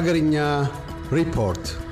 ሀገርኛ Report.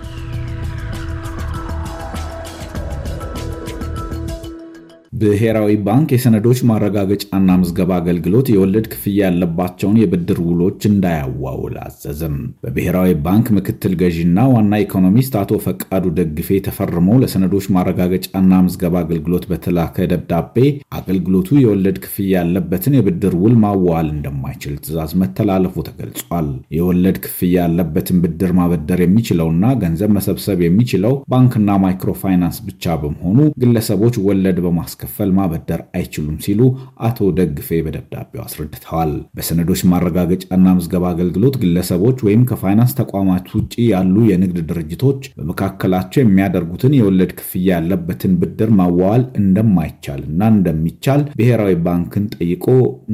ብሔራዊ ባንክ የሰነዶች ማረጋገጫና ምዝገባ አገልግሎት የወለድ ክፍያ ያለባቸውን የብድር ውሎች እንዳያዋውል አዘዘም። በብሔራዊ ባንክ ምክትል ገዢና ዋና ኢኮኖሚስት አቶ ፈቃዱ ደግፌ ተፈርሞ ለሰነዶች ማረጋገጫና ምዝገባ አገልግሎት በተላከ ደብዳቤ አገልግሎቱ የወለድ ክፍያ ያለበትን የብድር ውል ማዋዋል እንደማይችል ትዕዛዝ መተላለፉ ተገልጿል። የወለድ ክፍያ ያለበትን ብድር ማበደር የሚችለውና ገንዘብ መሰብሰብ የሚችለው ባንክና ማይክሮፋይናንስ ብቻ በመሆኑ ግለሰቦች ወለድ በማስከ ማስከፈል ማበደር አይችሉም ሲሉ አቶ ደግፌ በደብዳቤው አስረድተዋል። በሰነዶች ማረጋገጫና ምዝገባ አገልግሎት ግለሰቦች ወይም ከፋይናንስ ተቋማት ውጭ ያሉ የንግድ ድርጅቶች በመካከላቸው የሚያደርጉትን የወለድ ክፍያ ያለበትን ብድር ማዋዋል እንደማይቻልና እንደሚቻል ብሔራዊ ባንክን ጠይቆ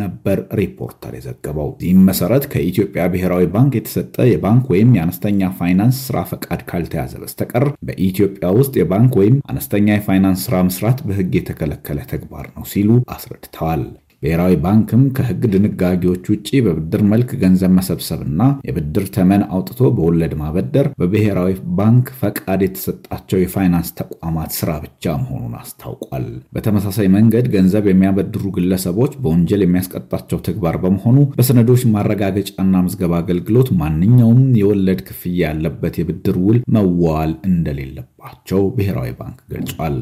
ነበር ሪፖርተር የዘገበው። በዚህም መሰረት ከኢትዮጵያ ብሔራዊ ባንክ የተሰጠ የባንክ ወይም የአነስተኛ ፋይናንስ ስራ ፈቃድ ካልተያዘ በስተቀር በኢትዮጵያ ውስጥ የባንክ ወይም አነስተኛ የፋይናንስ ስራ መስራት በሕግ የተከለከለ የተከለከለ ተግባር ነው ሲሉ አስረድተዋል። ብሔራዊ ባንክም ከሕግ ድንጋጌዎች ውጭ በብድር መልክ ገንዘብ መሰብሰብና የብድር ተመን አውጥቶ በወለድ ማበደር በብሔራዊ ባንክ ፈቃድ የተሰጣቸው የፋይናንስ ተቋማት ስራ ብቻ መሆኑን አስታውቋል። በተመሳሳይ መንገድ ገንዘብ የሚያበድሩ ግለሰቦች በወንጀል የሚያስቀጣቸው ተግባር በመሆኑ በሰነዶች ማረጋገጫና ምዝገባ አገልግሎት ማንኛውም የወለድ ክፍያ ያለበት የብድር ውል መዋዋል እንደሌለባቸው ብሔራዊ ባንክ ገልጿል።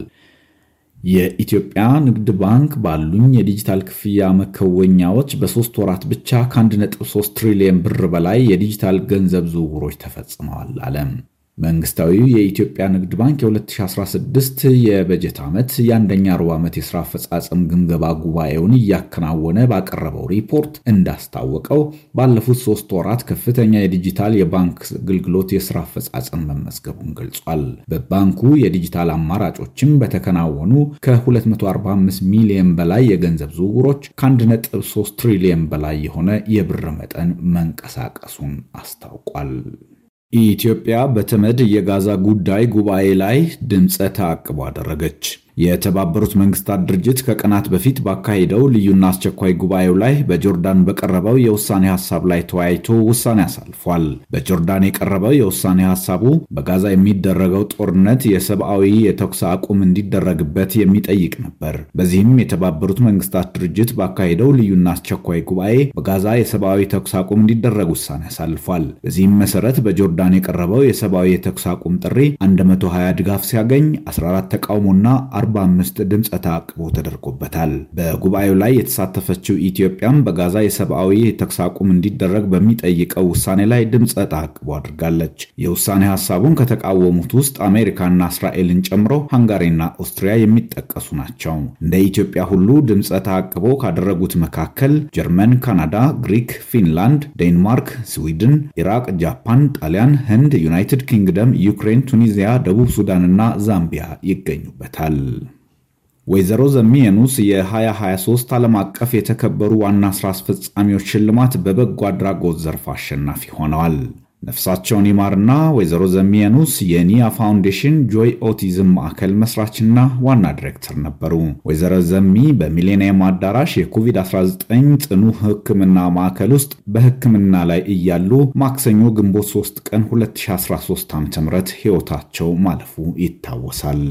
የኢትዮጵያ ንግድ ባንክ ባሉኝ የዲጂታል ክፍያ መከወኛዎች በሶስት ወራት ብቻ ከ1.3 ትሪሊየን ብር በላይ የዲጂታል ገንዘብ ዝውውሮች ተፈጽመዋል አለም። መንግስታዊው የኢትዮጵያ ንግድ ባንክ የ2016 የበጀት ዓመት የአንደኛ ሩብ ዓመት የሥራ አፈጻጸም ግምገማ ጉባኤውን እያከናወነ ባቀረበው ሪፖርት እንዳስታወቀው ባለፉት ሶስት ወራት ከፍተኛ የዲጂታል የባንክ አገልግሎት የሥራ አፈጻጸም መመዝገቡን ገልጿል። በባንኩ የዲጂታል አማራጮችም በተከናወኑ ከ245 ሚሊዮን በላይ የገንዘብ ዝውውሮች ከ1.3 ትሪሊየን በላይ የሆነ የብር መጠን መንቀሳቀሱን አስታውቋል። ኢትዮጵያ በተመድ የጋዛ ጉዳይ ጉባኤ ላይ ድምፀ ተአቅቦ አደረገች። የተባበሩት መንግስታት ድርጅት ከቀናት በፊት ባካሄደው ልዩና አስቸኳይ ጉባኤው ላይ በጆርዳን በቀረበው የውሳኔ ሐሳብ ላይ ተወያይቶ ውሳኔ አሳልፏል። በጆርዳን የቀረበው የውሳኔ ሐሳቡ በጋዛ የሚደረገው ጦርነት የሰብአዊ የተኩስ አቁም እንዲደረግበት የሚጠይቅ ነበር። በዚህም የተባበሩት መንግስታት ድርጅት ባካሄደው ልዩና አስቸኳይ ጉባኤ በጋዛ የሰብአዊ ተኩስ አቁም እንዲደረግ ውሳኔ አሳልፏል። በዚህም መሰረት በጆርዳን የቀረበው የሰብአዊ የተኩስ አቁም ጥሪ 120 ድጋፍ ሲያገኝ 14 ተቃውሞና 45 ድምፀ ተአቅቦ ተደርጎበታል። በጉባኤው ላይ የተሳተፈችው ኢትዮጵያም በጋዛ የሰብአዊ የተኩስ አቁም እንዲደረግ በሚጠይቀው ውሳኔ ላይ ድምፀ ተአቅቦ አድርጋለች። የውሳኔ ሀሳቡን ከተቃወሙት ውስጥ አሜሪካና እስራኤልን ጨምሮ ሃንጋሪና ኦስትሪያ የሚጠቀሱ ናቸው። እንደ ኢትዮጵያ ሁሉ ድምፀ ተአቅቦ ካደረጉት መካከል ጀርመን፣ ካናዳ፣ ግሪክ፣ ፊንላንድ፣ ዴንማርክ፣ ስዊድን፣ ኢራቅ፣ ጃፓን፣ ጣሊያን፣ ህንድ፣ ዩናይትድ ኪንግደም፣ ዩክሬን፣ ቱኒዚያ፣ ደቡብ ሱዳን እና ዛምቢያ ይገኙበታል። ወይዘሮ ዘሚ የኑስ የ2023 ዓለም አቀፍ የተከበሩ ዋና ሥራ አስፈጻሚዎች ሽልማት በበጎ አድራጎት ዘርፍ አሸናፊ ሆነዋል። ነፍሳቸውን ይማርና ወይዘሮ ዘሚ የኑስ የኒያ ፋውንዴሽን ጆይ ኦቲዝም ማዕከል መስራችና ዋና ዲሬክተር ነበሩ። ወይዘሮ ዘሚ በሚሌኒየም አዳራሽ የኮቪድ-19 ጽኑ ሕክምና ማዕከል ውስጥ በሕክምና ላይ እያሉ ማክሰኞ ግንቦት 3 ቀን 2013 ዓ.ም ሕይወታቸው ማለፉ ይታወሳል።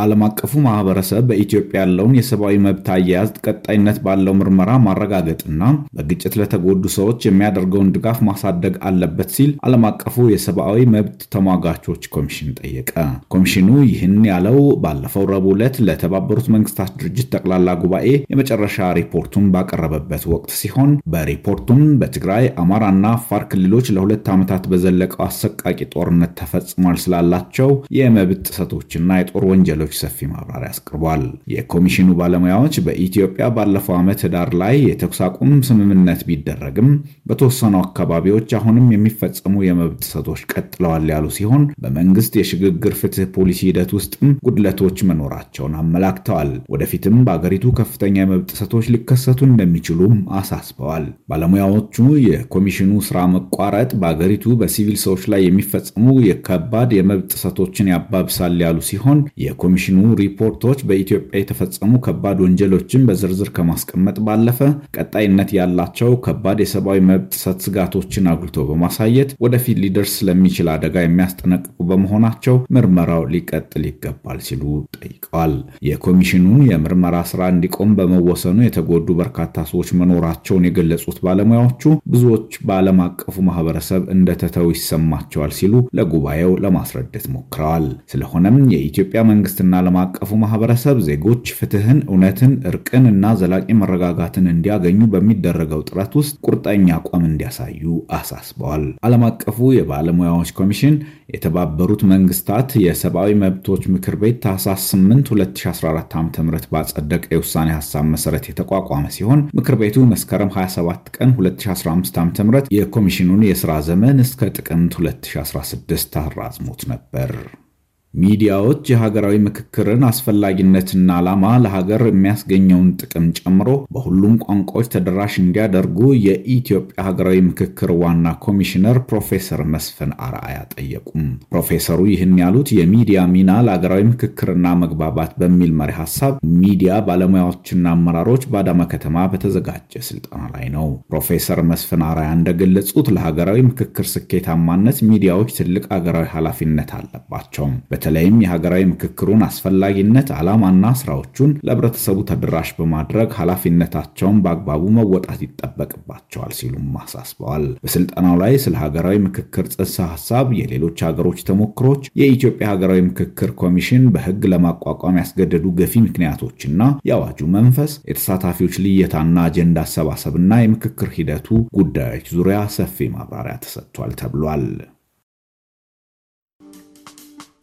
ዓለም አቀፉ ማህበረሰብ በኢትዮጵያ ያለውን የሰብአዊ መብት አያያዝ ቀጣይነት ባለው ምርመራ ማረጋገጥና በግጭት ለተጎዱ ሰዎች የሚያደርገውን ድጋፍ ማሳደግ አለበት ሲል ዓለም አቀፉ የሰብአዊ መብት ተሟጋቾች ኮሚሽን ጠየቀ። ኮሚሽኑ ይህን ያለው ባለፈው ረቡዕ ዕለት ለተባበሩት መንግስታት ድርጅት ጠቅላላ ጉባኤ የመጨረሻ ሪፖርቱን ባቀረበበት ወቅት ሲሆን በሪፖርቱም በትግራይ አማራና አፋር ክልሎች ለሁለት ዓመታት በዘለቀው አሰቃቂ ጦርነት ተፈጽሟል ስላላቸው የመብት ጥሰቶችና የጦር ወንጀሎች ሰፊ ማብራሪያ አስቅርቧል። የኮሚሽኑ ባለሙያዎች በኢትዮጵያ ባለፈው ዓመት ህዳር ላይ የተኩስ አቁም ስምምነት ቢደረግም በተወሰኑ አካባቢዎች አሁንም የሚፈጸሙ የመብት ጥሰቶች ቀጥለዋል ያሉ ሲሆን በመንግስት የሽግግር ፍትህ ፖሊሲ ሂደት ውስጥም ጉድለቶች መኖራቸውን አመላክተዋል። ወደፊትም በአገሪቱ ከፍተኛ የመብት ጥሰቶች ሊከሰቱ እንደሚችሉም አሳስበዋል። ባለሙያዎቹ የኮሚሽኑ ስራ መቋረጥ በአገሪቱ በሲቪል ሰዎች ላይ የሚፈጸሙ የከባድ የመብት ጥሰቶችን ያባብሳል ያሉ ሲሆን የኮሚሽኑ ሪፖርቶች በኢትዮጵያ የተፈጸሙ ከባድ ወንጀሎችን በዝርዝር ከማስቀመጥ ባለፈ ቀጣይነት ያላቸው ከባድ የሰብአዊ መብት ጥሰት ስጋቶችን አጉልቶ በማሳየት ወደፊት ሊደርስ ስለሚችል አደጋ የሚያስጠነቅቁ በመሆናቸው ምርመራው ሊቀጥል ይገባል ሲሉ ጠይቀዋል። የኮሚሽኑን የምርመራ ስራ እንዲቆም በመወሰኑ የተጎዱ በርካታ ሰዎች መኖራቸውን የገለጹት ባለሙያዎቹ ብዙዎች በዓለም አቀፉ ማህበረሰብ እንደተተው ይሰማቸዋል ሲሉ ለጉባኤው ለማስረዳት ሞክረዋል። ስለሆነም የኢትዮጵያ መንግስትና ዓለም አቀፉ ማህበረሰብ ዜጎች ፍትህን፣ እውነትን፣ እርቅን እና ዘላቂ መረጋጋትን እንዲያገኙ በሚደረገው ጥረት ውስጥ ቁርጠኛ አቋም እንዲያሳዩ አሳስበዋል። ዓለም አቀፉ የባለሙያዎች ኮሚሽን የተባበሩት መንግስታት የሰብአዊ መብቶች ምክር ቤት ታህሳስ 8 2014 ዓ ም ባጸደቀ የውሳኔ ሀሳብ መሰረት የተቋቋመ ሲሆን ምክር ቤቱ መስከረም 27 ቀን 2015 ዓ ም የኮሚሽኑን የሥራ ዘመን እስከ ጥቅምት 2016 አራዝሞት ነበር። ሚዲያዎች የሀገራዊ ምክክርን አስፈላጊነትና ዓላማ ለሀገር የሚያስገኘውን ጥቅም ጨምሮ በሁሉም ቋንቋዎች ተደራሽ እንዲያደርጉ የኢትዮጵያ ሀገራዊ ምክክር ዋና ኮሚሽነር ፕሮፌሰር መስፍን አርአያ ጠየቁም። ፕሮፌሰሩ ይህን ያሉት የሚዲያ ሚና ለሀገራዊ ምክክርና መግባባት በሚል መሪ ሀሳብ ሚዲያ ባለሙያዎችና አመራሮች በአዳማ ከተማ በተዘጋጀ ስልጠና ላይ ነው። ፕሮፌሰር መስፍን አርአያ እንደገለጹት ለሀገራዊ ምክክር ስኬታማነት ሚዲያዎች ትልቅ ሀገራዊ ኃላፊነት አለባቸው። በተለይም የሀገራዊ ምክክሩን አስፈላጊነት ዓላማና ስራዎቹን ለህብረተሰቡ ተደራሽ በማድረግ ኃላፊነታቸውን በአግባቡ መወጣት ይጠበቅባቸዋል ሲሉም አሳስበዋል። በስልጠናው ላይ ስለ ሀገራዊ ምክክር ጽንሰ ሀሳብ፣ የሌሎች ሀገሮች ተሞክሮች፣ የኢትዮጵያ ሀገራዊ ምክክር ኮሚሽን በህግ ለማቋቋም ያስገደዱ ገፊ ምክንያቶችና የአዋጁ መንፈስ፣ የተሳታፊዎች ልየታና አጀንዳ አሰባሰብና የምክክር ሂደቱ ጉዳዮች ዙሪያ ሰፊ ማብራሪያ ተሰጥቷል ተብሏል።